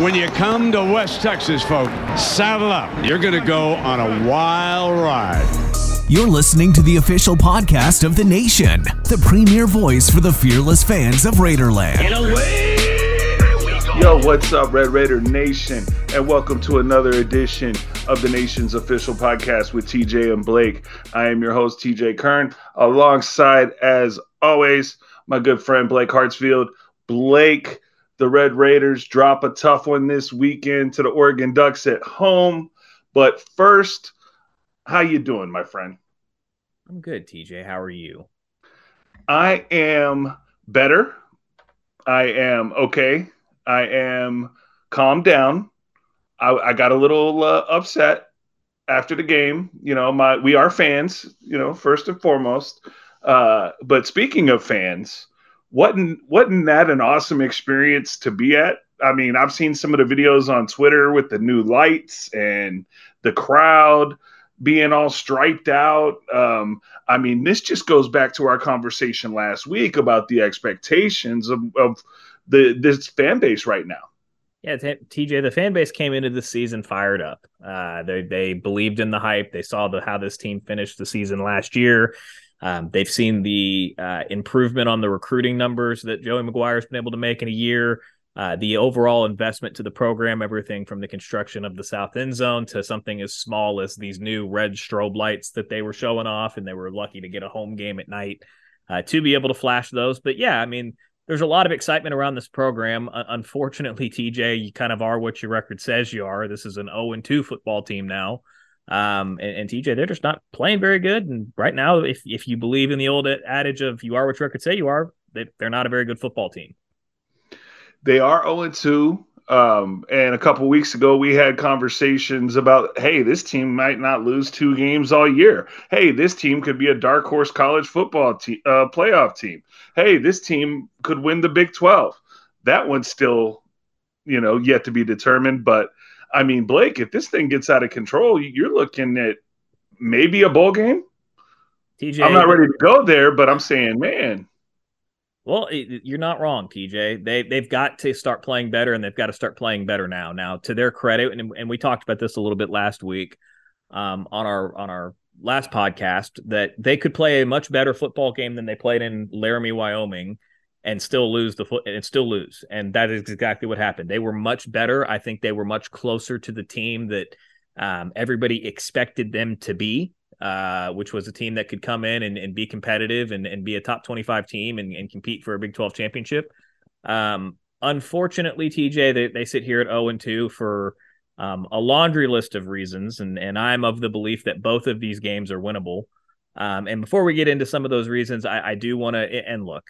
when you come to West Texas, folks, saddle up. You're going to go on a wild ride. You're listening to the official podcast of the nation, the premier voice for the fearless fans of Raiderland. Yo, what's up, Red Raider Nation? And welcome to another edition of the nation's official podcast with TJ and Blake. I am your host, TJ Kern, alongside, as always, my good friend Blake Hartsfield. Blake, the Red Raiders drop a tough one this weekend to the Oregon Ducks at home. But first, how you doing, my friend? I'm good, TJ. How are you? I am better. I am okay. I am calmed down. I, I got a little uh, upset after the game. You know, my we are fans. You know, first and foremost. Uh, but speaking of fans, wasn't wasn't that an awesome experience to be at? I mean, I've seen some of the videos on Twitter with the new lights and the crowd being all striped out. Um, I mean, this just goes back to our conversation last week about the expectations of, of the this fan base right now. Yeah, TJ, the fan base came into the season fired up. Uh, they they believed in the hype. They saw the how this team finished the season last year. Um, they've seen the uh, improvement on the recruiting numbers that Joey McGuire has been able to make in a year. Uh, the overall investment to the program, everything from the construction of the south end zone to something as small as these new red strobe lights that they were showing off, and they were lucky to get a home game at night uh, to be able to flash those. But yeah, I mean, there's a lot of excitement around this program. Uh, unfortunately, TJ, you kind of are what your record says you are. This is an 0 2 football team now. Um, and, and, TJ, they're just not playing very good. And right now, if if you believe in the old adage of "you are what your record say you are," they, they're not a very good football team. They are 0 2. Um, and a couple weeks ago, we had conversations about, hey, this team might not lose two games all year. Hey, this team could be a dark horse college football te- uh, playoff team. Hey, this team could win the Big 12. That one's still, you know, yet to be determined. But I mean, Blake, if this thing gets out of control, you're looking at maybe a bowl game. TJ, I'm not ready to go there, but I'm saying, man. Well, you're not wrong, TJ. They they've got to start playing better, and they've got to start playing better now. Now, to their credit, and, and we talked about this a little bit last week um, on our on our last podcast, that they could play a much better football game than they played in Laramie, Wyoming, and still lose the foot and still lose. And that is exactly what happened. They were much better. I think they were much closer to the team that um, everybody expected them to be, uh, which was a team that could come in and, and be competitive and, and, be a top 25 team and, and, compete for a Big 12 championship. Um, unfortunately, TJ, they, they sit here at 0 and 2 for um, a laundry list of reasons. And, I'm of the belief that both of these games are winnable. Um, and before we get into some of those reasons, I, I do want to, and look,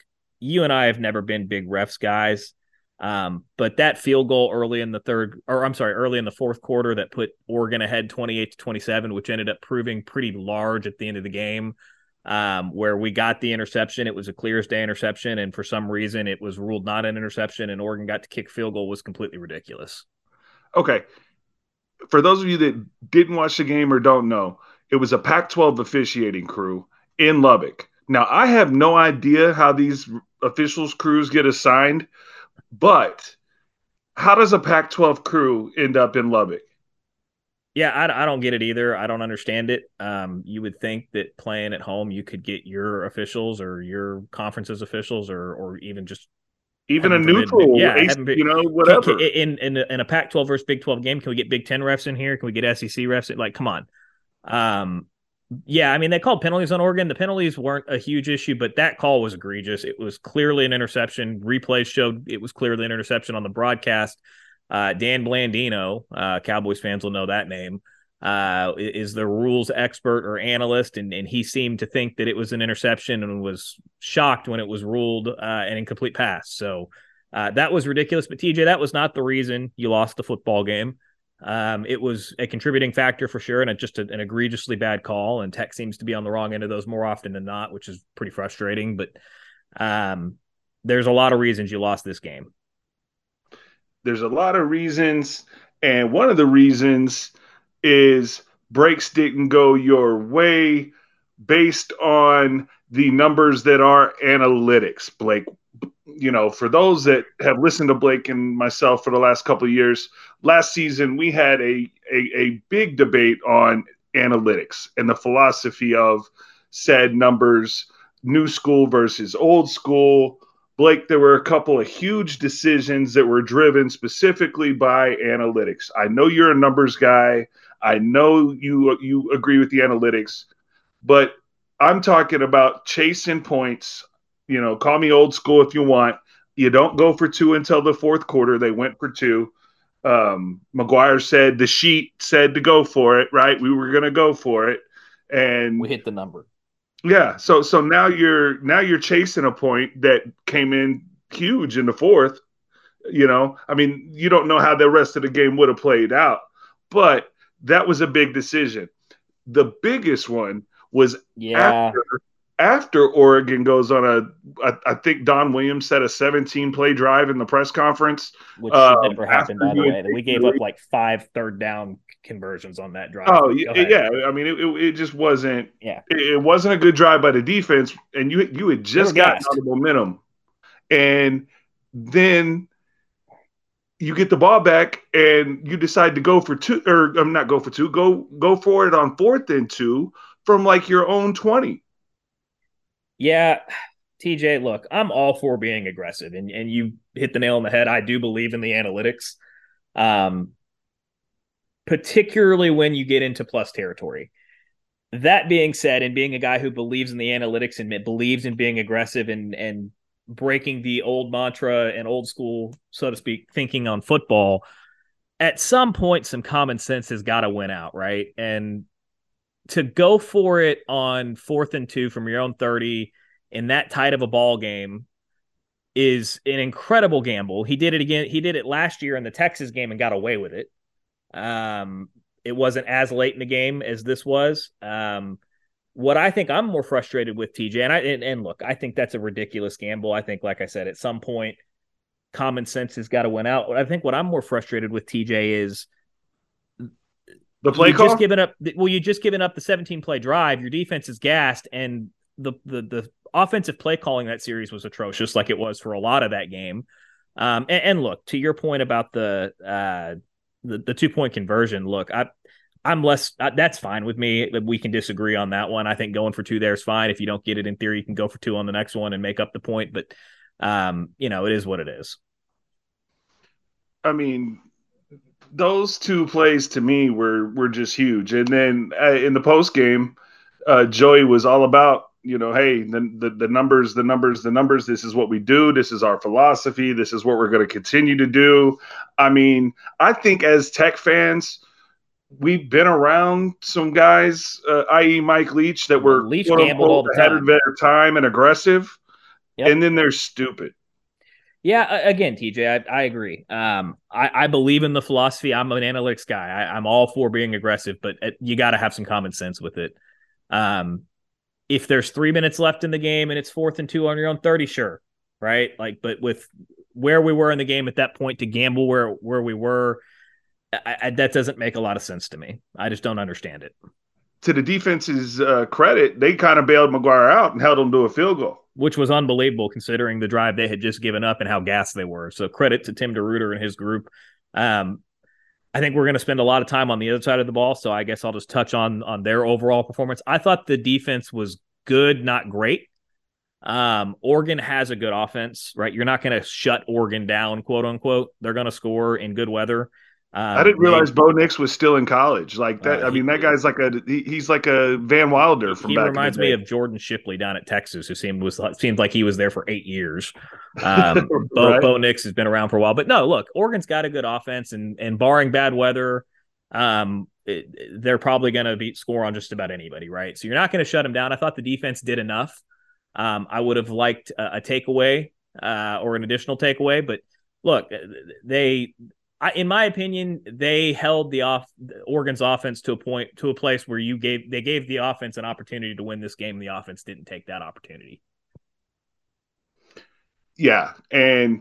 you and I have never been big refs guys. Um, but that field goal early in the third, or I'm sorry, early in the fourth quarter that put Oregon ahead 28 to 27, which ended up proving pretty large at the end of the game, um, where we got the interception. It was a clear as day interception. And for some reason, it was ruled not an interception, and Oregon got to kick field goal was completely ridiculous. Okay. For those of you that didn't watch the game or don't know, it was a Pac 12 officiating crew in Lubbock. Now, I have no idea how these officials crews get assigned, but how does a Pac 12 crew end up in Lubbock? Yeah, I, I, don't get it either. I don't understand it. Um, you would think that playing at home, you could get your officials or your conference's officials, or or even just even a neutral, yeah, ace, been, you know, whatever. in in a, in a Pac-12 versus Big 12 game, can we get Big 10 refs in here? Can we get SEC refs? Like, come on. Um, yeah, I mean they called penalties on Oregon. The penalties weren't a huge issue, but that call was egregious. It was clearly an interception. Replays showed it was clearly an interception on the broadcast. Uh, Dean Blandino, uh, Cowboys fans will know that name, uh, is the rules expert or analyst, and, and he seemed to think that it was an interception and was shocked when it was ruled uh, an incomplete pass. So uh, that was ridiculous. But TJ, that was not the reason you lost the football game. Um, it was a contributing factor for sure, and a, just a, an egregiously bad call. And Tech seems to be on the wrong end of those more often than not, which is pretty frustrating. But um, there's a lot of reasons you lost this game. There's a lot of reasons, and one of the reasons is breaks didn't go your way based on the numbers that are analytics. Blake, you know, for those that have listened to Blake and myself for the last couple of years, last season we had a, a, a big debate on analytics and the philosophy of said numbers, new school versus old school. Blake, there were a couple of huge decisions that were driven specifically by analytics. I know you're a numbers guy. I know you you agree with the analytics, but I'm talking about chasing points. You know, call me old school if you want. You don't go for two until the fourth quarter. They went for two. Um, McGuire said the sheet said to go for it, right? We were going to go for it, and we hit the number. Yeah. So so now you're now you're chasing a point that came in huge in the fourth. You know, I mean, you don't know how the rest of the game would have played out, but that was a big decision. The biggest one was yeah. after after Oregon goes on a, I, I think Don Williams said a 17 play drive in the press conference, which uh, never happened by the way. We gave up like five third down conversions on that drive. Oh yeah, yeah. I mean, it, it, it, just wasn't. Yeah, it, it, wasn't a good drive by the defense, and you you had just gotten out of momentum, and then you get the ball back and you decide to go for two or I'm um, not go for two, go go for it on fourth and two from like your own 20. Yeah. TJ, look, I'm all for being aggressive and, and you hit the nail on the head. I do believe in the analytics. Um, particularly when you get into plus territory. That being said, and being a guy who believes in the analytics and believes in being aggressive and and breaking the old mantra and old school, so to speak, thinking on football, at some point, some common sense has got to win out, right? And to go for it on fourth and two from your own 30 in that tight of a ball game is an incredible gamble. He did it again. He did it last year in the Texas game and got away with it. Um, it wasn't as late in the game as this was. Um, what I think I'm more frustrated with TJ, and I and, and, look, I think that's a ridiculous gamble. I think, like I said, at some point, common sense has got to win out. I think what I'm more frustrated with TJ is the play call. Just given up. Well, you just given up the 17 play drive. Your defense is gassed, and the the the offensive play calling that series was atrocious, like it was for a lot of that game. Um, and, and look to your point about the uh, the, the two point conversion. Look, I I'm less. Uh, that's fine with me. We can disagree on that one. I think going for two there is fine. If you don't get it in theory, you can go for two on the next one and make up the point. But um, you know, it is what it is. I mean, those two plays to me were were just huge. And then uh, in the post game, uh, Joey was all about you know, hey, the, the the numbers, the numbers, the numbers. This is what we do. This is our philosophy. This is what we're going to continue to do. I mean, I think as Tech fans we've been around some guys, uh, i.e., Mike Leach, that were Leach gambled all the ahead of their time and aggressive, yep. and then they're stupid. Yeah, again, TJ, I, I agree. Um, I, I, believe in the philosophy. I'm an analytics guy. I, am all for being aggressive, but uh, you got to have some common sense with it. Um, if there's three minutes left in the game and it's fourth and two on your own 30, sure, right? Like, but with where we were in the game at that point to gamble where where we were I, that doesn't make a lot of sense to me. I just don't understand it. To the defense's uh, credit, they kind of bailed McGuire out and held him to a field goal, which was unbelievable considering the drive they had just given up and how gassed they were. So credit to Tim DeRuyter and his group. Um, I think we're going to spend a lot of time on the other side of the ball, so I guess I'll just touch on on their overall performance. I thought the defense was good, not great. Um, Oregon has a good offense, right? You're not going to shut Oregon down, quote unquote. They're going to score in good weather. Um, I didn't realize Bo Nix was still in college. Like that, uh, I mean, that guy's like a he, he's like a Van Wilder from. He reminds me of Jordan Shipley down at Texas, who seemed was seemed like he was there for eight years. Um, Bo, right. Bo Nix has been around for a while, but no, look, Oregon's got a good offense, and and barring bad weather, um, it, they're probably going to beat score on just about anybody, right? So you're not going to shut them down. I thought the defense did enough. Um, I would have liked a, a takeaway uh, or an additional takeaway, but look, they I, in my opinion, they held the off Oregon's offense to a point to a place where you gave they gave the offense an opportunity to win this game. The offense didn't take that opportunity. Yeah, and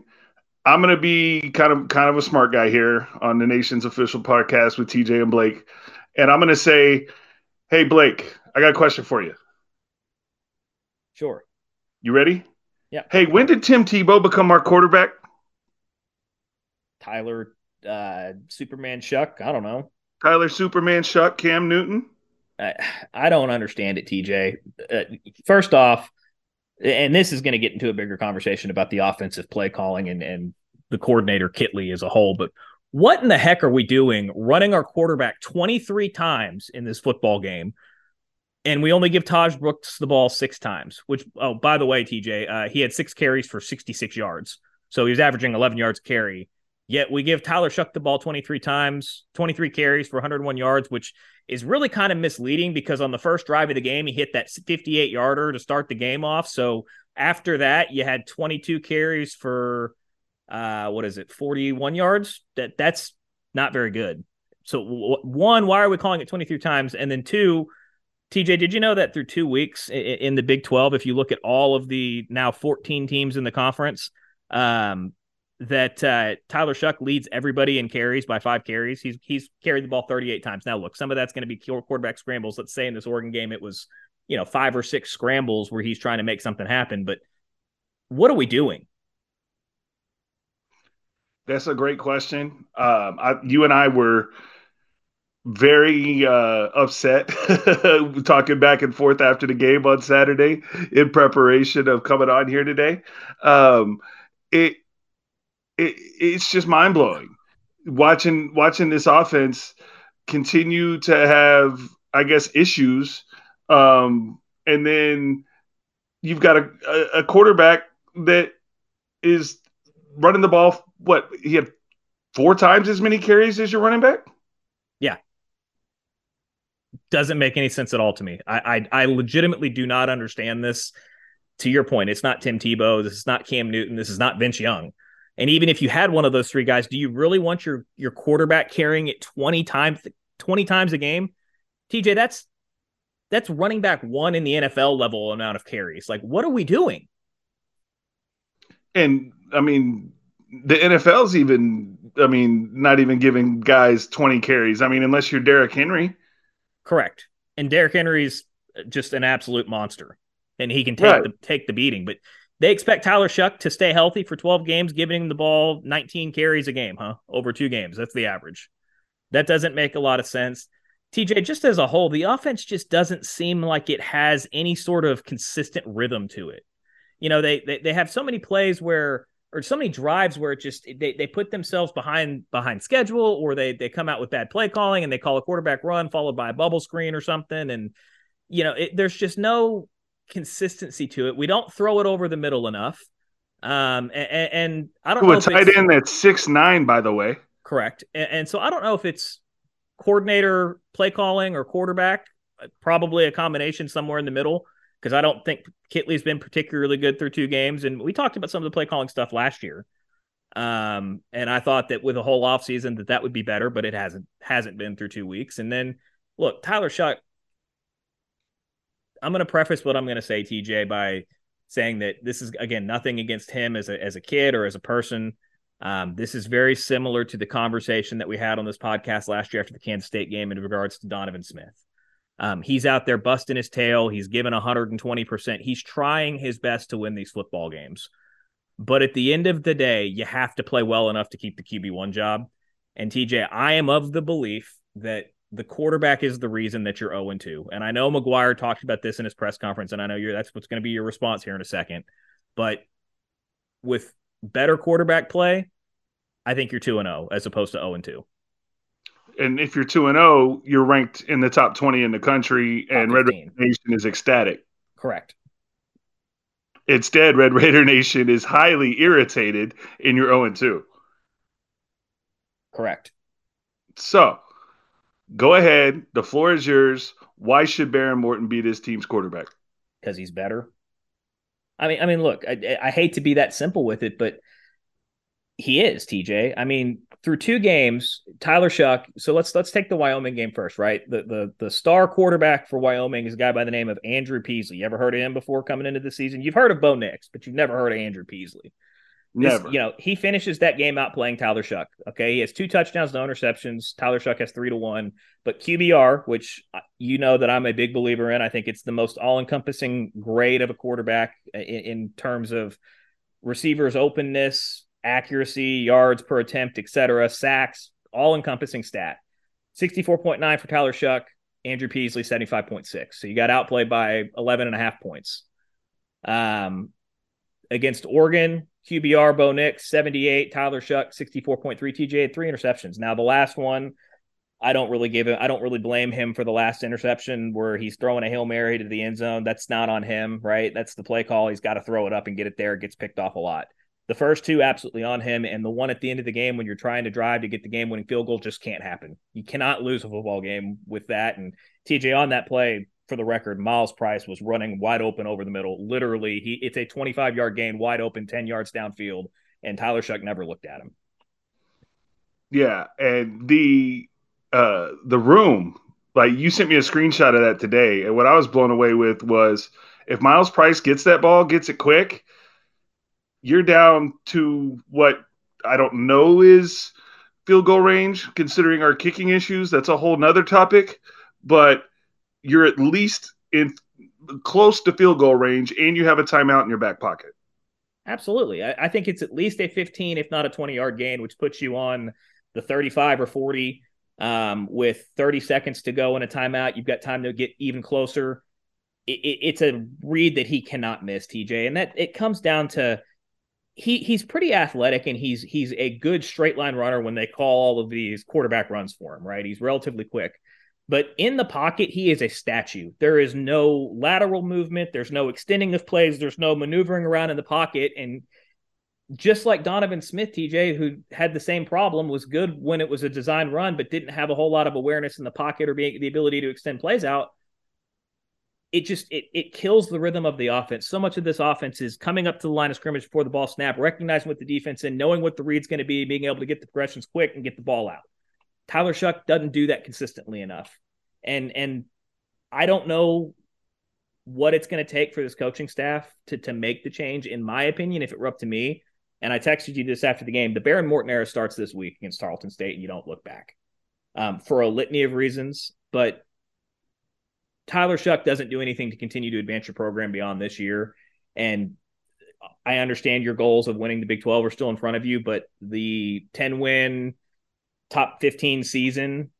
I'm gonna be kind of kind of a smart guy here on the nation's official podcast with TJ and Blake, and I'm gonna say, "Hey Blake, I got a question for you." Sure. You ready? Yeah. Hey, when did Tim Tebow become our quarterback? Tyler uh, Superman Shough. I don't know. Tyler Superman Shough, Cam Newton. I, I don't understand it, TJ. Uh, first off, and this is going to get into a bigger conversation about the offensive play calling and, and the coordinator Kittley as a whole, but what in the heck are we doing running our quarterback 23 times in this football game? And we only give Tahj Brooks the ball six times, which, oh, by the way, TJ, uh, he had six carries for 66 yards. So he was averaging 11 yards carry. Yet we give Tyler Shough the ball 23 times, 23 carries for 101 yards, which is really kind of misleading because on the first drive of the game, he hit that 58 yarder to start the game off. So after that, you had 22 carries for uh, what is it, 41 yards? That that's not very good. So one, why are we calling it 23 times? And then two, TJ, did you know that through two weeks in, in the Big 12, if you look at all of the now 14 teams in the conference, um, that uh, Tyler Shough leads everybody in carries by five carries. He's he's carried the ball 38 times. Now, look, some of that's going to be quarterback scrambles. Let's say in this Oregon game, it was you know five or six scrambles where he's trying to make something happen. But what are we doing? That's a great question. Um, I, you and I were very uh, upset talking back and forth after the game on Saturday in preparation of coming on here today. Um, it it, it's just mind blowing watching watching this offense continue to have, I guess, issues, um, and then you've got a, a quarterback that is running the ball. What he had four times as many carries as your running back. Yeah, doesn't make any sense at all to me. I, I, I legitimately do not understand this. To your point, it's not Tim Tebow. This is not Cam Newton. This is not Vince Young. And even if you had one of those three guys, do you really want your your quarterback carrying it 20 times 20 times a game? TJ, that's that's running back one in the NFL level amount of carries. Like, what are we doing? And I mean, the NFL's even, I mean, not even giving guys 20 carries. I mean, unless you're Derrick Henry. Correct. And Derrick Henry's just an absolute monster. And he can take right. the take the beating. But they expect Tyler Shough to stay healthy for 12 games, giving him the ball 19 carries a game, huh? Over two games. That's the average. That doesn't make a lot of sense. TJ, just as a whole, the offense just doesn't seem like it has any sort of consistent rhythm to it. You know, they they, they have so many plays where or so many drives where it just they, they put themselves behind behind schedule or they they come out with bad play calling and they call a quarterback run followed by a bubble screen or something and you know it, there's just no consistency to it. We don't throw it over the middle enough. Um, and, and I don't Ooh, know. A tight end that's six nine, by the way. Correct. And, and, so I don't know if it's coordinator play calling or quarterback. Probably a combination somewhere in the middle because I don't think Kittley's been particularly good through two games. And we talked about some of the play calling stuff last year. Um, and I thought that with a whole offseason that that would be better, but it hasn't hasn't been through two weeks. And then look, Tyler Shough I'm going to preface what I'm going to say, TJ, by saying that this is again nothing against him as a as a kid or as a person. Um, this is very similar to the conversation that we had on this podcast last year after the Kansas State game in regards to Donovan Smith. Um, he's out there busting his tail. He's given 120%. He's trying his best to win these football games. But at the end of the day, you have to play well enough to keep the QB1 job. And TJ, I am of the belief that the quarterback is the reason that you're 0 2. And I know McGuire talked about this in his press conference, and I know you're that's what's going to be your response here in a second. But with better quarterback play, I think you're 2 0 as opposed to 0 2. And if you're 2 0, you're ranked in the top 20 in the country, and Red Raider Nation is ecstatic. Correct. Instead, Red Raider Nation is highly irritated in your 0 2. Correct. So, Go ahead. The floor is yours. Why should Behren Morton be this team's quarterback? Because he's better. I mean, I mean, look, I, I hate to be that simple with it, but he is TJ. I mean, through two games, Tyler Shough. So let's let's take the Wyoming game first, right? The the the star quarterback for Wyoming is a guy by the name of Andrew Peasley. You ever heard of him before coming into the season? You've heard of Bo Nix, but you've never heard of Andrew Peasley. This, Never. You know, he finishes that game out playing Tyler Shough. Okay. He has two touchdowns, no interceptions. Tyler Shough has three to one. But QBR, which you know that I'm a big believer in. I think it's the most all encompassing grade of a quarterback in, in, terms of receivers' openness, accuracy, yards per attempt, etc., sacks, all encompassing stat. 64.9 for Tyler Shough, Andrew Peasley, 75.6. So you got outplayed by 11 and a half points. Um, against Oregon, QBR, Bo Nix, 78, Tyler Shough, 64.3, TJ three interceptions. Now, the last one, I don't really give him, I don't really blame him for the last interception where he's throwing a Hail Mary to the end zone. That's not on him, right? That's the play call. He's got to throw it up and get it there. It gets picked off a lot. The first two, absolutely on him. And the one at the end of the game when you're trying to drive to get the game winning field goal just can't happen. You cannot lose a football game with that. And TJ on that play, for the record, Myles Price was running wide open over the middle. Literally, he it's a 25 yard gain, wide open, 10 yards downfield, and Tyler Shough never looked at him. Yeah, and the uh, the room. Like you sent me a screenshot of that today, and what I was blown away with was if Miles Price gets that ball, gets it quick, you're down to what I don't know is field goal range, considering our kicking issues. That's a whole nother topic, but you're at least in close to field goal range, and you have a timeout in your back pocket. Absolutely, I, I think it's at least a 15, if not a 20 yard gain, which puts you on the 35 or 40 um, with 30 seconds to go in a timeout. You've got time to get even closer. It, it, it's a read that he cannot miss, TJ, and that it comes down to he he's pretty athletic and he's he's a good straight line runner when they call all of these quarterback runs for him. Right, he's relatively quick. But in the pocket, he is a statue. There is no lateral movement. There's no extending of plays. There's no maneuvering around in the pocket. And just like Donovan Smith, TJ, who had the same problem, was good when it was a design run, but didn't have a whole lot of awareness in the pocket or being the ability to extend plays out. It just it it kills the rhythm of the offense. So much of this offense is coming up to the line of scrimmage before the ball snap, recognizing what the defense and knowing what the read's going to be, being able to get the progressions quick and get the ball out. Tyler Shough doesn't do that consistently enough, and and I don't know what it's going to take for this coaching staff to to make the change. In my opinion, if it were up to me, and I texted you this after the game. The Behren Morton era starts this week against Tarleton State, and you don't look back um, for a litany of reasons. But Tyler Shough doesn't do anything to continue to advance your program beyond this year. And I understand your goals of winning the Big 12 are still in front of you, but the 10 win, top 15 season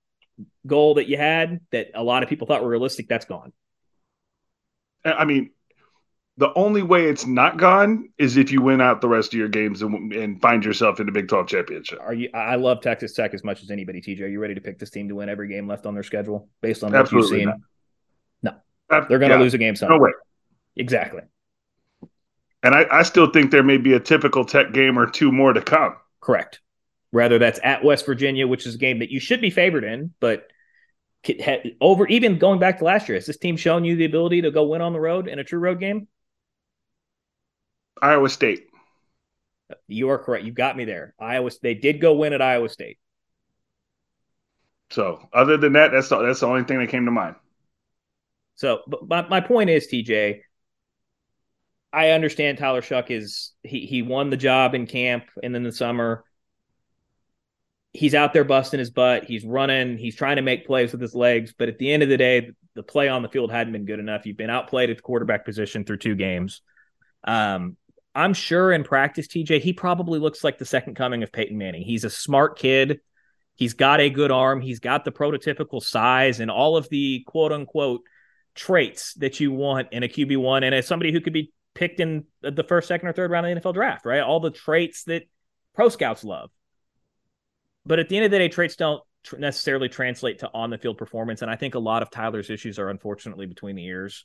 goal that you had that a lot of people thought were realistic, that's gone. I mean, the only way it's not gone is if you win out the rest of your games and, and find yourself in the Big 12 championship. Are you? I love Texas Tech as much as anybody. TJ, are you ready to pick this team to win every game left on their schedule based on what you've seen? Not. No, they're going to yeah. lose a game. Somewhere. No way. Exactly. And I, I still think there may be a typical Tech game or two more to come. Correct. Rather, that's at West Virginia, which is a game that you should be favored in, but over even going back to last year, has this team shown you the ability to go win on the road in a true road game? Iowa State. You are correct. You got me there. Iowa. They did go win at Iowa State. So, other than that, that's the, that's the only thing that came to mind. So, but my, my point is, TJ, I understand Tyler Shough is he he won the job in camp and in the summer. He's out there busting his butt. He's running. He's trying to make plays with his legs. But at the end of the day, the play on the field hadn't been good enough. You've been outplayed at the quarterback position through two games. Um, I'm sure in practice, TJ, he probably looks like the second coming of Peyton Manning. He's a smart kid. He's got a good arm. He's got the prototypical size and all of the quote unquote traits that you want in a QB1 and as somebody who could be picked in the first, second, or third round of the NFL draft, right? All the traits that pro scouts love. But at the end of the day, traits don't tr- necessarily translate to on the field performance. And I think a lot of Tyler's issues are unfortunately between the ears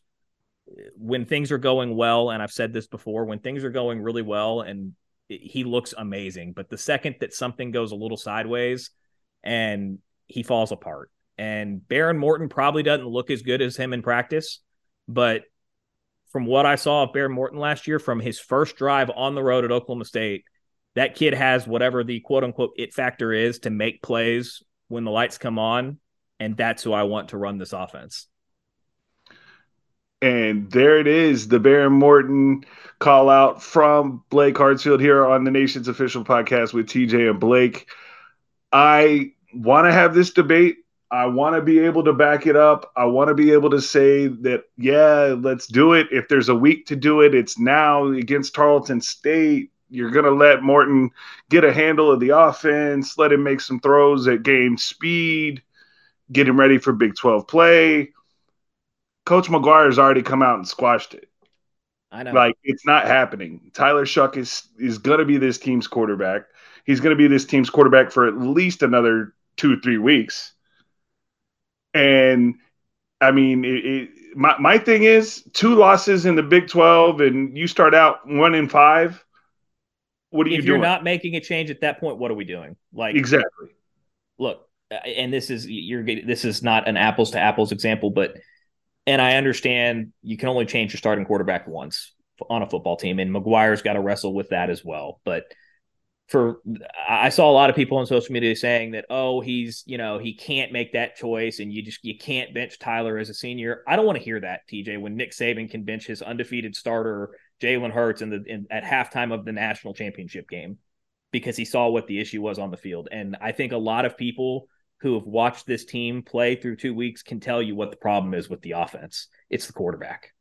when things are going well, and I've said this before, when things are going really well and he looks amazing, but the second that something goes a little sideways and he falls apart. And Behren Morton probably doesn't look as good as him in practice, but from what I saw of Behren Morton last year, from his first drive on the road at Oklahoma State, that kid has whatever the quote unquote it factor is to make plays when the lights come on. And that's who I want to run this offense. And there it is, the Behren Morton call out from Blake Hartsfield here on the nation's official podcast with TJ and Blake. I want to have this debate I want to be able to back it up. I want to be able to say that, yeah, let's do it. If there's a week to do it, it's now against Tarleton State. You're going to let Morton get a handle of the offense, let him make some throws at game speed, get him ready for Big 12 play. Coach McGuire has already come out and squashed it. I know. Like it's not happening. Tyler Shough is is going to be this team's quarterback. He's going to be this team's quarterback for at least another two three weeks. And I mean, it, it, my my thing is two losses in the Big Twelve, and you start out one in five. What are if you you're not making a change at that point, what are we doing? Like exactly. look, and this is you're getting this is not an apples to apples example, but and I understand you can only change your starting quarterback once on a football team, and McGuire's got to wrestle with that as well. But for I saw a lot of people on social media saying that oh he's you know he can't make that choice and you just you can't bench Tyler as a senior. I don't want to hear that TJ when Nick Saban can bench his undefeated starter Jalen Hurts in the in, at halftime of the national championship game because he saw what the issue was on the field. And I think a lot of people who have watched this team play through two weeks can tell you what the problem is with the offense. It's the quarterback.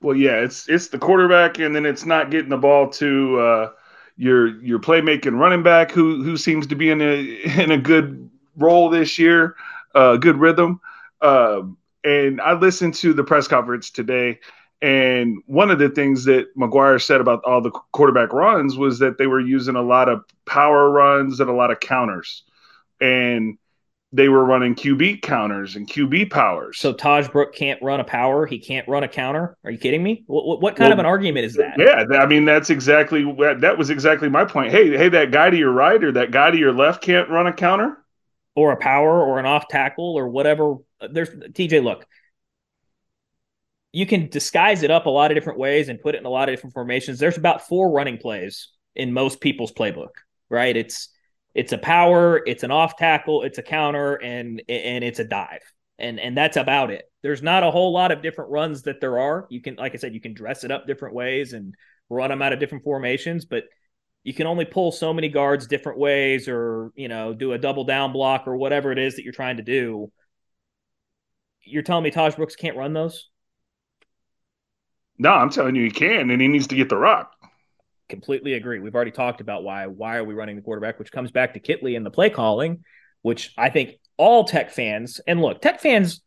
Well, yeah, it's it's the quarterback, and then it's not getting the ball to uh, your your playmaking running back, who who seems to be in a in a good role this year, uh, good rhythm. Um, and I listened to the press conference today, and one of the things that McGuire said about all the quarterback runs was that they were using a lot of power runs and a lot of counters, and they were running QB counters and QB powers. So Tahj Brook can't run a power. He can't run a counter. Are you kidding me? What, what kind Well, of an argument is that? Yeah, I mean that's exactly that was exactly my point. Hey, hey, that guy to your right or that guy to your left can't run a counter. Or a power or an off tackle or whatever. There's TJ, look, you can disguise it up a lot of different ways and put it in a lot of different formations. There's about four running plays in most people's playbook, right? It's it's a power, it's an off tackle, it's a counter, and and it's a dive. And and that's about it. There's not a whole lot of different runs that there are. You can, like I said, you can dress it up different ways and run them out of different formations, but you can only pull so many guards different ways or, you know, do a double down block or whatever it is that you're trying to do. You're telling me Tahj Brooks can't run those? No, I'm telling you, he can, and he needs to get the rock. completely agree. We've already talked about why why are we running the quarterback, which comes back to Kittley and the play calling, which I think all Tech fans and look, Tech fans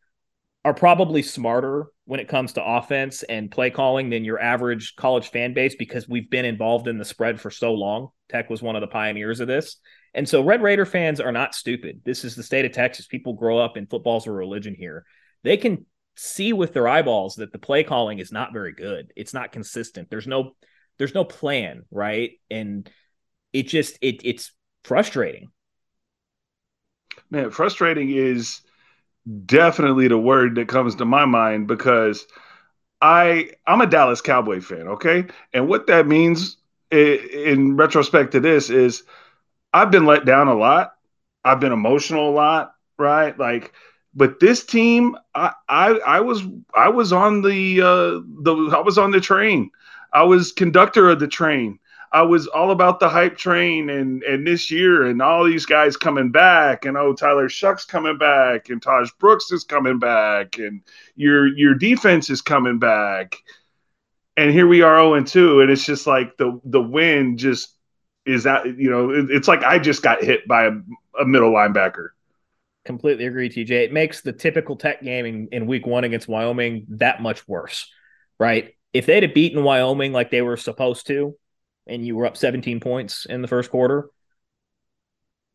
are probably smarter when it comes to offense and play calling than your average college fan base because we've been involved in the spread for so long. Tech was one of the pioneers of this. And so Red Raider fans are not stupid. This is the state of Texas. People grow up in football's a religion here. They can see with their eyeballs that the play calling is not very good. It's not consistent. There's no there's no plan, right? And it just it it's frustrating. Man, frustrating is definitely the word that comes to my mind because I I'm a Dallas Cowboy fan, okay? And what that means i- in retrospect to this is I've been let down a lot. I've been emotional a lot, right? Like but this team I I I was I was on the uh the I was on the train. I was conductor of the train. I was all about the hype train and and this year and all these guys coming back and oh Tyler Shough's coming back and Tahj Brooks is coming back and your your defense is coming back. And here we are 0 and 2 and it's just like the the win just is that you know it- it's like I just got hit by a, a middle linebacker. Completely agree, TJ. It makes the typical tech game in, in week one against Wyoming that much worse, right? If they'd have beaten Wyoming like they were supposed to, and you were up 17 points in the first quarter,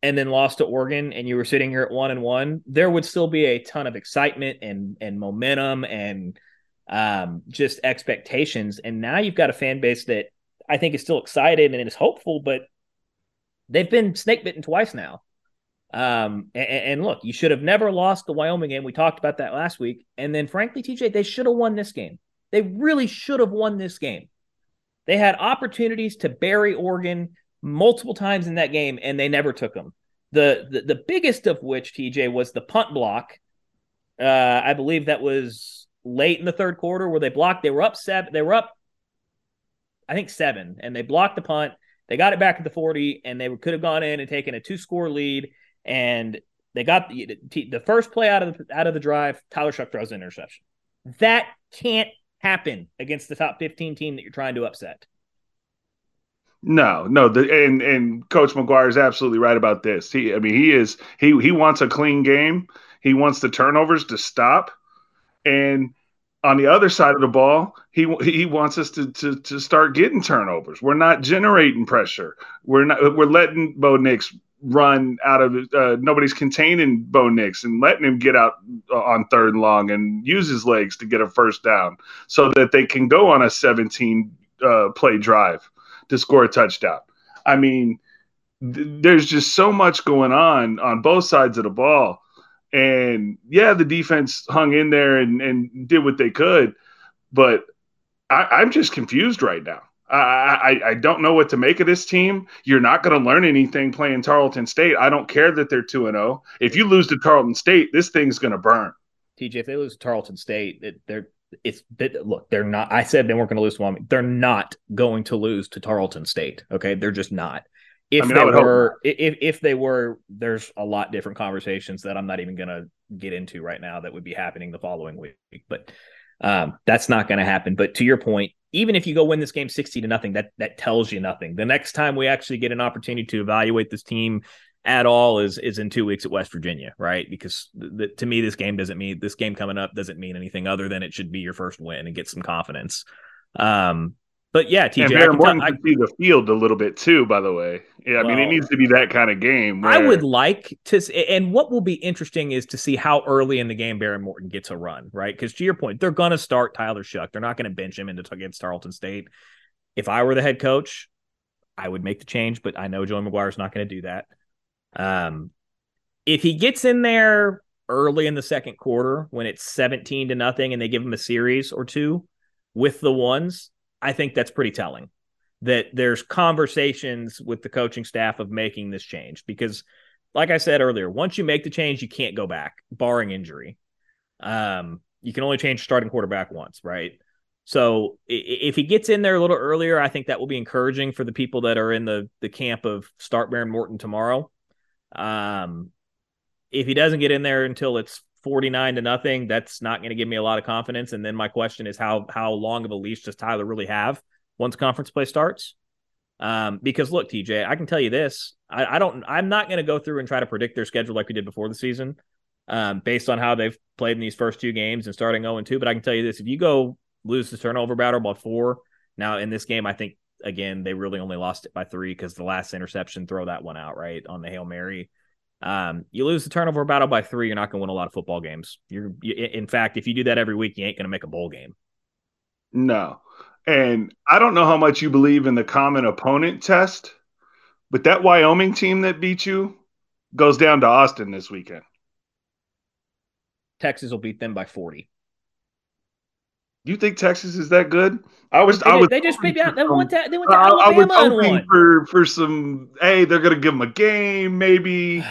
and then lost to Oregon, and you were sitting here at one and one, there would still be a ton of excitement and and momentum and um, just expectations. And now you've got a fan base that I think is still excited and is hopeful, but they've been snake bitten twice now. Um, and, and look, you should have never lost the Wyoming game. We talked about that last week. And then, frankly, TJ, they should have won this game. They really should have won this game. They had opportunities to bury Oregon multiple times in that game, and they never took them. The the, the biggest of which, TJ, was the punt block. Uh, I believe that was late in the third quarter where they blocked. They were up seven. They were up, I think seven, and they blocked the punt. They got it back at the forty, and they could have gone in and taken a two score lead and They got the, the first play out of the, out of the drive. Tyler Shough throws an interception. That can't happen against the top 15 team that you're trying to upset. No, no, the, and and Coach McGuire is absolutely right about this. He, I mean, he is he he wants a clean game. He wants the turnovers to stop, and on the other side of the ball, he he wants us to to to start getting turnovers. We're not generating pressure. We're not we're letting Bo Nix run out of uh, nobody's containing Bo Nix and letting him get out uh, on third and long and use his legs to get a first down so that they can go on a 17 uh, play drive to score a touchdown. I mean, th- there's just so much going on on both sides of the ball. And yeah, the defense hung in there and, and did what they could, but I, I'm just confused right now. I, I, I don't know what to make of this team. You're not going to learn anything playing Tarleton State. I don't care that they're two and zero. Oh. If you lose to Tarleton State, this thing's going to burn. TJ, if they lose to Tarleton State, it, they're it's look, they're not. I said they weren't going to lose to Wyoming. They're not going to lose to Tarleton State. Okay, they're just not. If I mean, they were, if if they were, there's a lot different conversations that I'm not even going to get into right now that would be happening the following week. But um, that's not going to happen. But to your point, even if you go win this game 60 to nothing, that that tells you nothing. The next time we actually get an opportunity to evaluate this team at all is is in two weeks at West Virginia, right? Because the, to me, this game doesn't mean this game coming up doesn't mean anything other than it should be your first win and get some confidence. Um, but yeah, TJ, and Behren Morton can see the field a little bit too. By the way, yeah, I well, mean it needs to be that kind of game. Where... I would like to, and what will be interesting is to see how early in the game Behren Morton gets a run, right? Because to your point, they're going to start Tyler Shough. They're not going to bench him into against Tarleton State. If I were the head coach, I would make the change, but I know Joey McGuire's not going to do that. Um, if he gets in there early in the second quarter when it's 17 to nothing and they give him a series or two with the ones, I think that's pretty telling that there's conversations with the coaching staff of making this change because like I said earlier, once you make the change, you can't go back, barring injury. Um, you can only change starting quarterback once, right? So if he gets in there a little earlier, I think that will be encouraging for the people that are in the the camp of start Behren Morton tomorrow. Um, if he doesn't get in there until it's 49 to nothing, that's not going to give me a lot of confidence. And then my question is how how long of a leash does Tyler really have once conference play starts? Um, because look, TJ, I can tell you this. I, I don't I'm not going to go through and try to predict their schedule like we did before the season, um, based on how they've played in these first two games and starting 0 2. But I can tell you this if you go lose the turnover battle by four, now in this game, I think again, they really only lost it by three because the last interception, throw that one out, right? On the Hail Mary. Um, you lose the turnover battle by three, you're not going to win a lot of football games. You're, you, in fact, if you do that every week, you ain't going to make a bowl game. No. And I don't know how much you believe in the common opponent test, but that Wyoming team that beat you goes down to Austin this weekend. Texas will beat them by 40. Do you think Texas is that good? I was. They, I was. They just maybe out. They went to. They went to Alabama I was hoping for for some. Hey, they're gonna give them a game, maybe.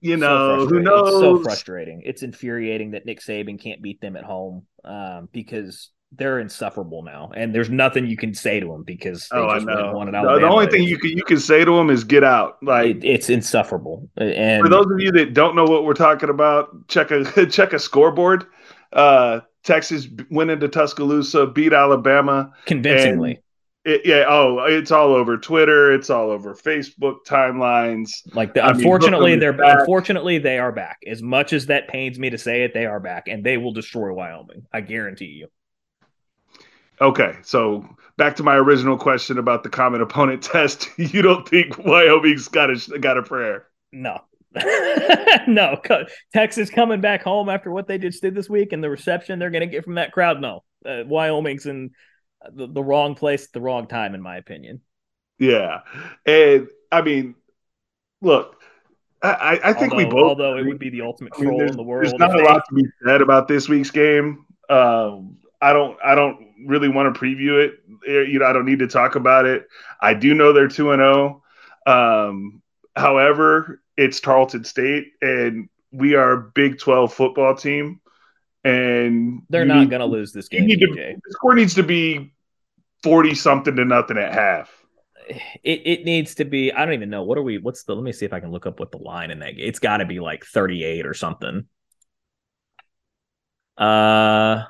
You know, so who knows? It's so frustrating. It's infuriating that Nick Saban can't beat them at home um, because they're insufferable now, and there's nothing you can say to them because they oh, just I know. One the, the only thing you can you can say to them is get out. Like it, it's insufferable. And for those of you that don't know what we're talking about, check a check a scoreboard. Uh, Texas went into Tuscaloosa, beat Alabama convincingly. It, yeah. Oh, it's all over Twitter. It's all over Facebook timelines. Like, the, unfortunately, mean, they're back. unfortunately they are back. As much as that pains me to say it, they are back, and they will destroy Wyoming. I guarantee you. Okay, so back to my original question about the common opponent test. You don't think Wyoming's got a got a prayer? No, no, Texas coming back home after what they just did this week and the reception they're going to get from that crowd. No, uh, Wyoming's in the, the wrong place at the wrong time, in my opinion. Yeah, and I mean, look, I, I think although, we both. Although it would be the ultimate troll I mean, in the world. There's not a lot to be said about this week's game. Um, I don't. I don't really want to preview it. You know, I don't need to talk about it. I do know they're two and zero. Oh. Um, however, it's Tarleton State, and we are a Big Twelve football team, and they're not going to lose this game. To, the score needs to be forty something to nothing at half. it it needs to be. I don't even know what are we. What's the? Let me see if I can look up what the line in that. Game. It's got to be like thirty eight or something. Uh.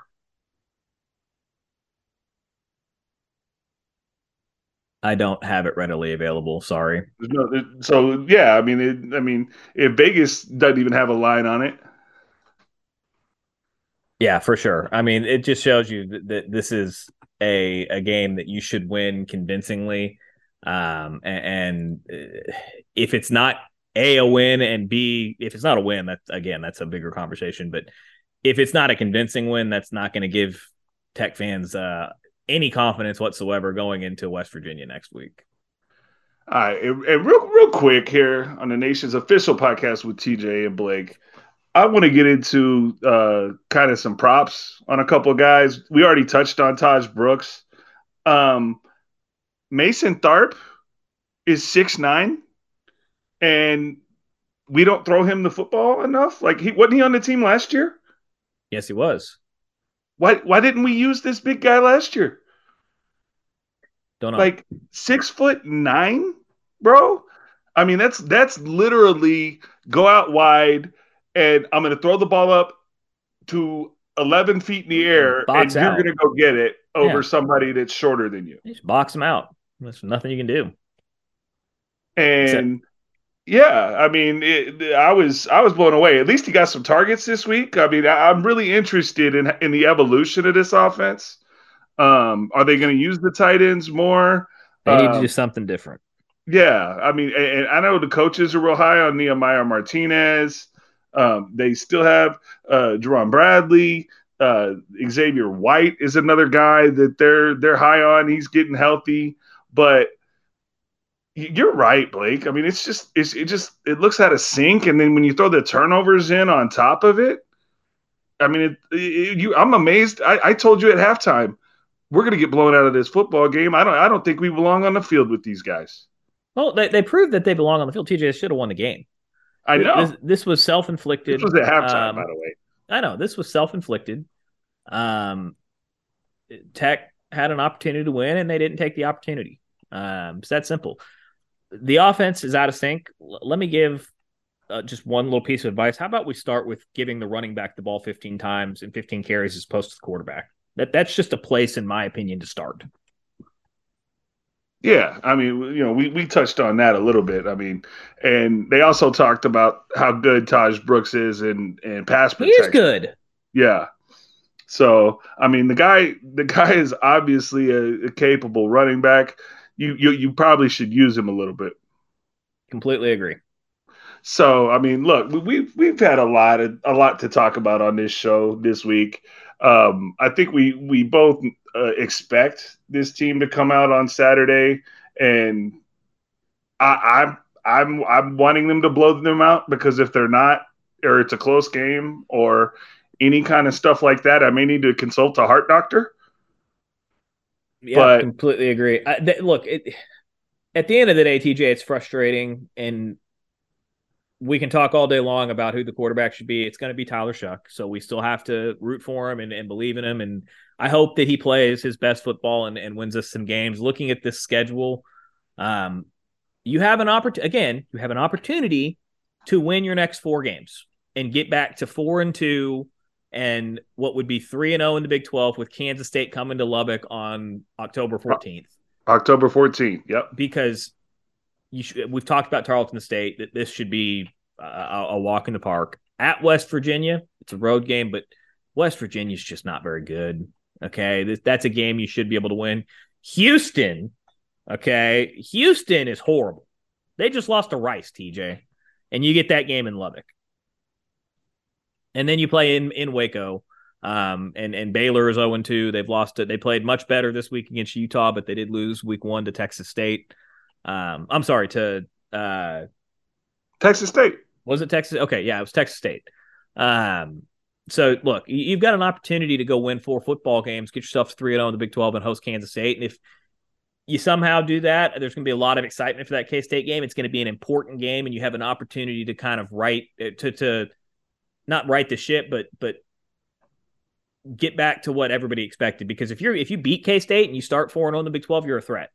I don't have it readily available. Sorry. No, so yeah, I mean, it, I mean, if Vegas doesn't even have a line on it. Yeah, for sure. I mean, it just shows you that, that this is a a game that you should win convincingly. Um, and, and uh, if it's not a a win and b if it's not a win, that's again that's a bigger conversation. But if it's not a convincing win, that's not going to give Tech fans uh, any confidence whatsoever going into West Virginia next week. All right, and, and real real quick here on the nation's official podcast with TJ and Blake. I want to get into uh, kind of some props on a couple of guys. We already touched on Tahj Brooks. Um, Mason Tharp is six nine, and we don't throw him the football enough. Like he wasn't he on the team last year? Yes, he was. Why why didn't we use this big guy last year? Don't know. Like six foot nine, bro. I mean, that's that's literally go out wide and I'm going to throw the ball up to 11 feet in the mm-hmm. air, Box and out. you're going to go get it over Yeah. somebody that's shorter than you. Just box him out. There's nothing you can do. And yeah, I mean, it, I was I was blown away. At least he got some targets this week. I mean, I, I'm really interested in in the evolution of this offense. Um, are they going to use the tight ends more? They need to Um, do something different. Yeah, I mean, and, and I know the coaches are real high on Nehemiah Martinez. Um, they still have uh, Jerand Bradley. Uh, Xavier White is another guy that they're they're high on. He's getting healthy, but you're right, Blake. I mean, it's just it's it just it looks out of sync, and then when you throw the turnovers in on top of it, I mean, it, it- you I'm amazed. I, I told you at halftime we're gonna get blown out of this football game. I don't I don't think we belong on the field with these guys. Well, they, they proved that they belong on the field. TJ should have won the game. I know. This, this was self inflicted. This was at halftime, um, by the way. I know this was self inflicted. Um, Tech had an opportunity to win, and they didn't take the opportunity. Um, it's that simple. The offense is out of sync. L- let me give uh, just one little piece of advice. How about we start with giving the running back the ball 15 times and 15 carries as opposed to the quarterback? That that's just a place, in my opinion, to start. Yeah, I mean, you know, we, we touched on that a little bit. I mean, and they also talked about how good Tahj Brooks is and and pass He protection. is good. Yeah. So, I mean, the guy the guy is obviously a, a capable running back. You, you you probably should use him a little bit. Completely agree. So, I mean, look, we- we've we've had a lot of a lot to talk about on this show this week. Um, I think we we both uh, expect this team to come out on Saturday, and I, I'm I'm I'm wanting them to blow them out because if they're not, or it's a close game, or any kind of stuff like that, I may need to consult a heart doctor. Yeah, But- completely agree. I, th- look, it, at the end of the day, TJ, it's frustrating, and we can talk all day long about who the quarterback should be. It's going to be Tyler Shough, so we still have to root for him and, and believe in him. And I hope that he plays his best football and, and wins us some games. Looking at this schedule, um, you have an opportunity. Again, you have an opportunity to win your next four games and get back to four and two and what would be 3 and 0 in the Big 12 with Kansas State coming to Lubbock on October uh, 14th October 14th. Yep. because should, we've talked about Tarleton State that this should be a, a walk in the park at West Virginia. It's a road game, but West Virginia's just not very good. Okay, that's a game you should be able to win. Houston, okay, Houston is horrible. They just lost to Rice, TJ, and you get that game in Lubbock, and then you play in in Waco. Um, and and Baylor is 0 2. They've lost it. They played much better this week against Utah, but they did lose week one to Texas State. Um, I'm sorry to uh, Texas State. was it Texas? Okay, yeah, it was Texas State. Um, so look, you- you've got an opportunity to go win four football games, get yourself three and zero in the Big Twelve, and host Kansas State. And if you somehow do that, there's going to be a lot of excitement for that K State game. It's going to be an important game, and you have an opportunity to kind of right to to not right the ship, but but get back to what everybody expected. Because if you're if you beat K State and you start four and zero in the Big Twelve, you're a threat.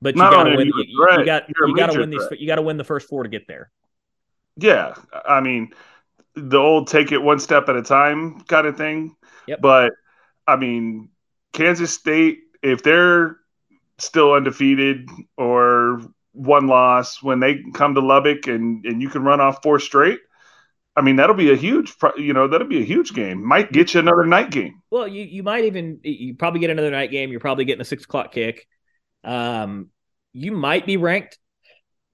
But you got to win. you You, got you're you got to win these. You got to win the first four to get there. Yeah, I mean, the old take it one step at a time kind of thing. Yep. But I mean, Kansas State, if they're still undefeated or one loss when they come to Lubbock and and you can run off four straight, I mean, that'll be a huge, you know, that'll be a huge game. Might get you another night game. Well, you you might even you probably get another night game. You're probably getting a six o'clock kick. Um, you might be ranked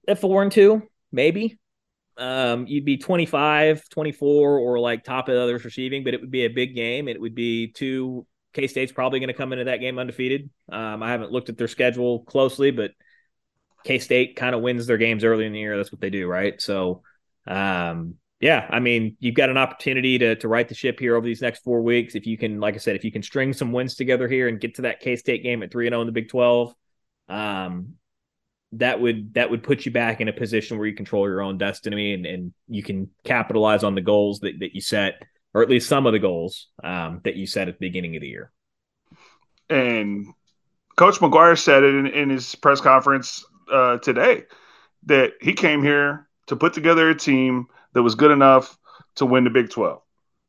at four and two, maybe. Um, you'd be 25, 24, or like top of others receiving, but it would be a big game. It would be two. K State's probably going to come into that game undefeated. Um, I haven't looked at their schedule closely, but K State kind of wins their games early in the year. That's what they do, right? So, um, yeah, I mean, you've got an opportunity to to right the ship here over these next four weeks. If you can, like I said, if you can string some wins together here and get to that K State game at three and zero in the Big Twelve, um, that would that would put you back in a position where you control your own destiny and, and you can capitalize on the goals that, that you set, or at least some of the goals um, that you set at the beginning of the year. And Coach McGuire said it in, in his press conference uh, today that he came here to put together a team that was good enough to win the Big 12.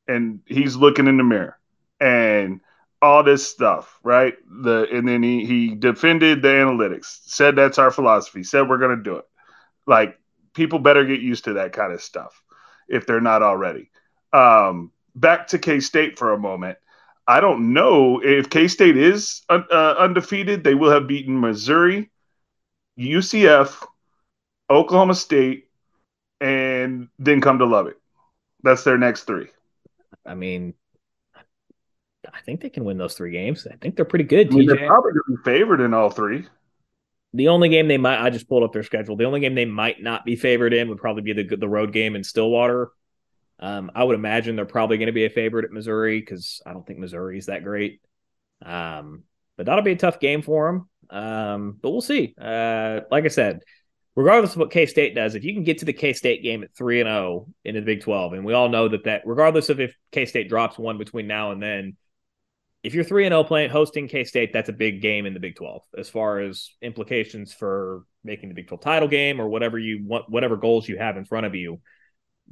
And he's looking in the mirror and all this stuff, right? The and then he he defended the analytics, said that's our philosophy, said we're gonna do it. Like people better get used to that kind of stuff if they're not already. Um, back to K State for a moment. I don't know if K State is uh, undefeated. They will have beaten Missouri, UCF, Oklahoma State, and then come to Lubbock. That's their next three. I mean, I think they can win those three games. I think they're pretty good. I mean, they're probably going to be favored in all three. The only game they might I just pulled up their schedule. The only game they might not be favored in would probably be the the road game in Stillwater. Um, I would imagine they're probably going to be a favorite at Missouri because I don't think Missouri is that great. Um, but that'll be a tough game for them. Um, but we'll see. Uh, like I said, regardless of what K State does, if you can get to the K State game at three and zero in the Big Twelve, and we all know that that regardless of if K State drops one between now and then, if you're three and zero playing hosting K State, that's a big game in the Big Twelve as far as implications for making the Big Twelve title game or whatever you want, whatever goals you have in front of you.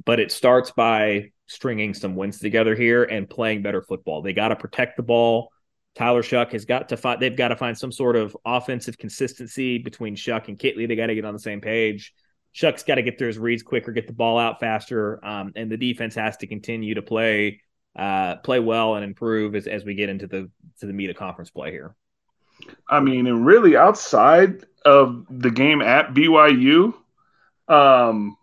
But it starts by stringing some wins together here and playing better football. They got to protect the ball. Tyler Shough has got to find. They've got to find some sort of offensive consistency between Shough and Kittley. They got to get on the same page. Shough's got to get through his reads quicker, get the ball out faster, um, and the defense has to continue to play uh, play well and improve as, as we get into the to the meat of conference play here. I mean, and really outside of the game at BYU, um,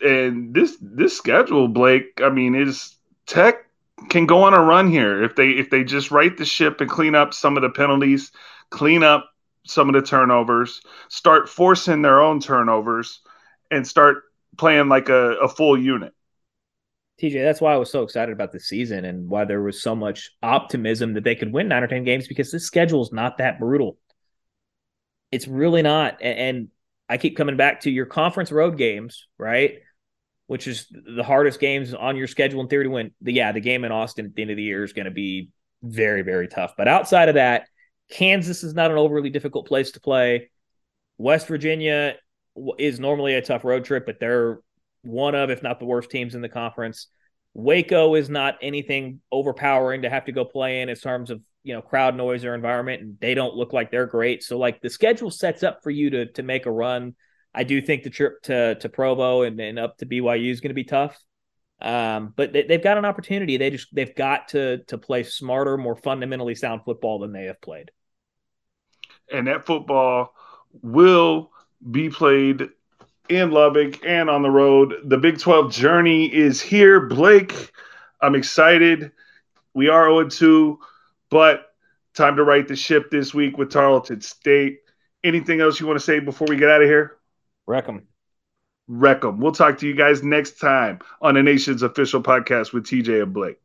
and this this schedule, Blake. I mean, is Tech can go on a run here if they if they just right the ship and clean up some of the penalties, clean up some of the turnovers, start forcing their own turnovers, and start playing like a, a full unit. TJ, that's why I was so excited about the season and why there was so much optimism that they could win nine or 10 games because this schedule is not that brutal. It's really not. And I keep coming back to your conference road games, right? Which is the hardest games on your schedule in theory to win. The, yeah, the game in Austin at the end of the year is going to be very, very tough. But outside of that, Kansas is not an overly difficult place to play. West Virginia is normally a tough road trip, but they're one of, if not the worst teams in the conference. Waco is not anything overpowering to have to go play in in terms of you know crowd noise or environment, and they don't look like they're great. So like the schedule sets up for you to to make a run. I do think the trip to to Provo and, and up to BYU is going to be tough. Um, but they, they've got an opportunity. They just they've got to to play smarter, more fundamentally sound football than they have played. And that football will be played in Lubbock and on the road. The Big 12 journey is here. Blake, I'm excited. We are 0 2, but time to right the ship this week with Tarleton State. Anything else you want to say before we get out of here? Wreck 'em. Wreck 'em. We'll talk to you guys next time on the Nation's official podcast with TJ and Blake.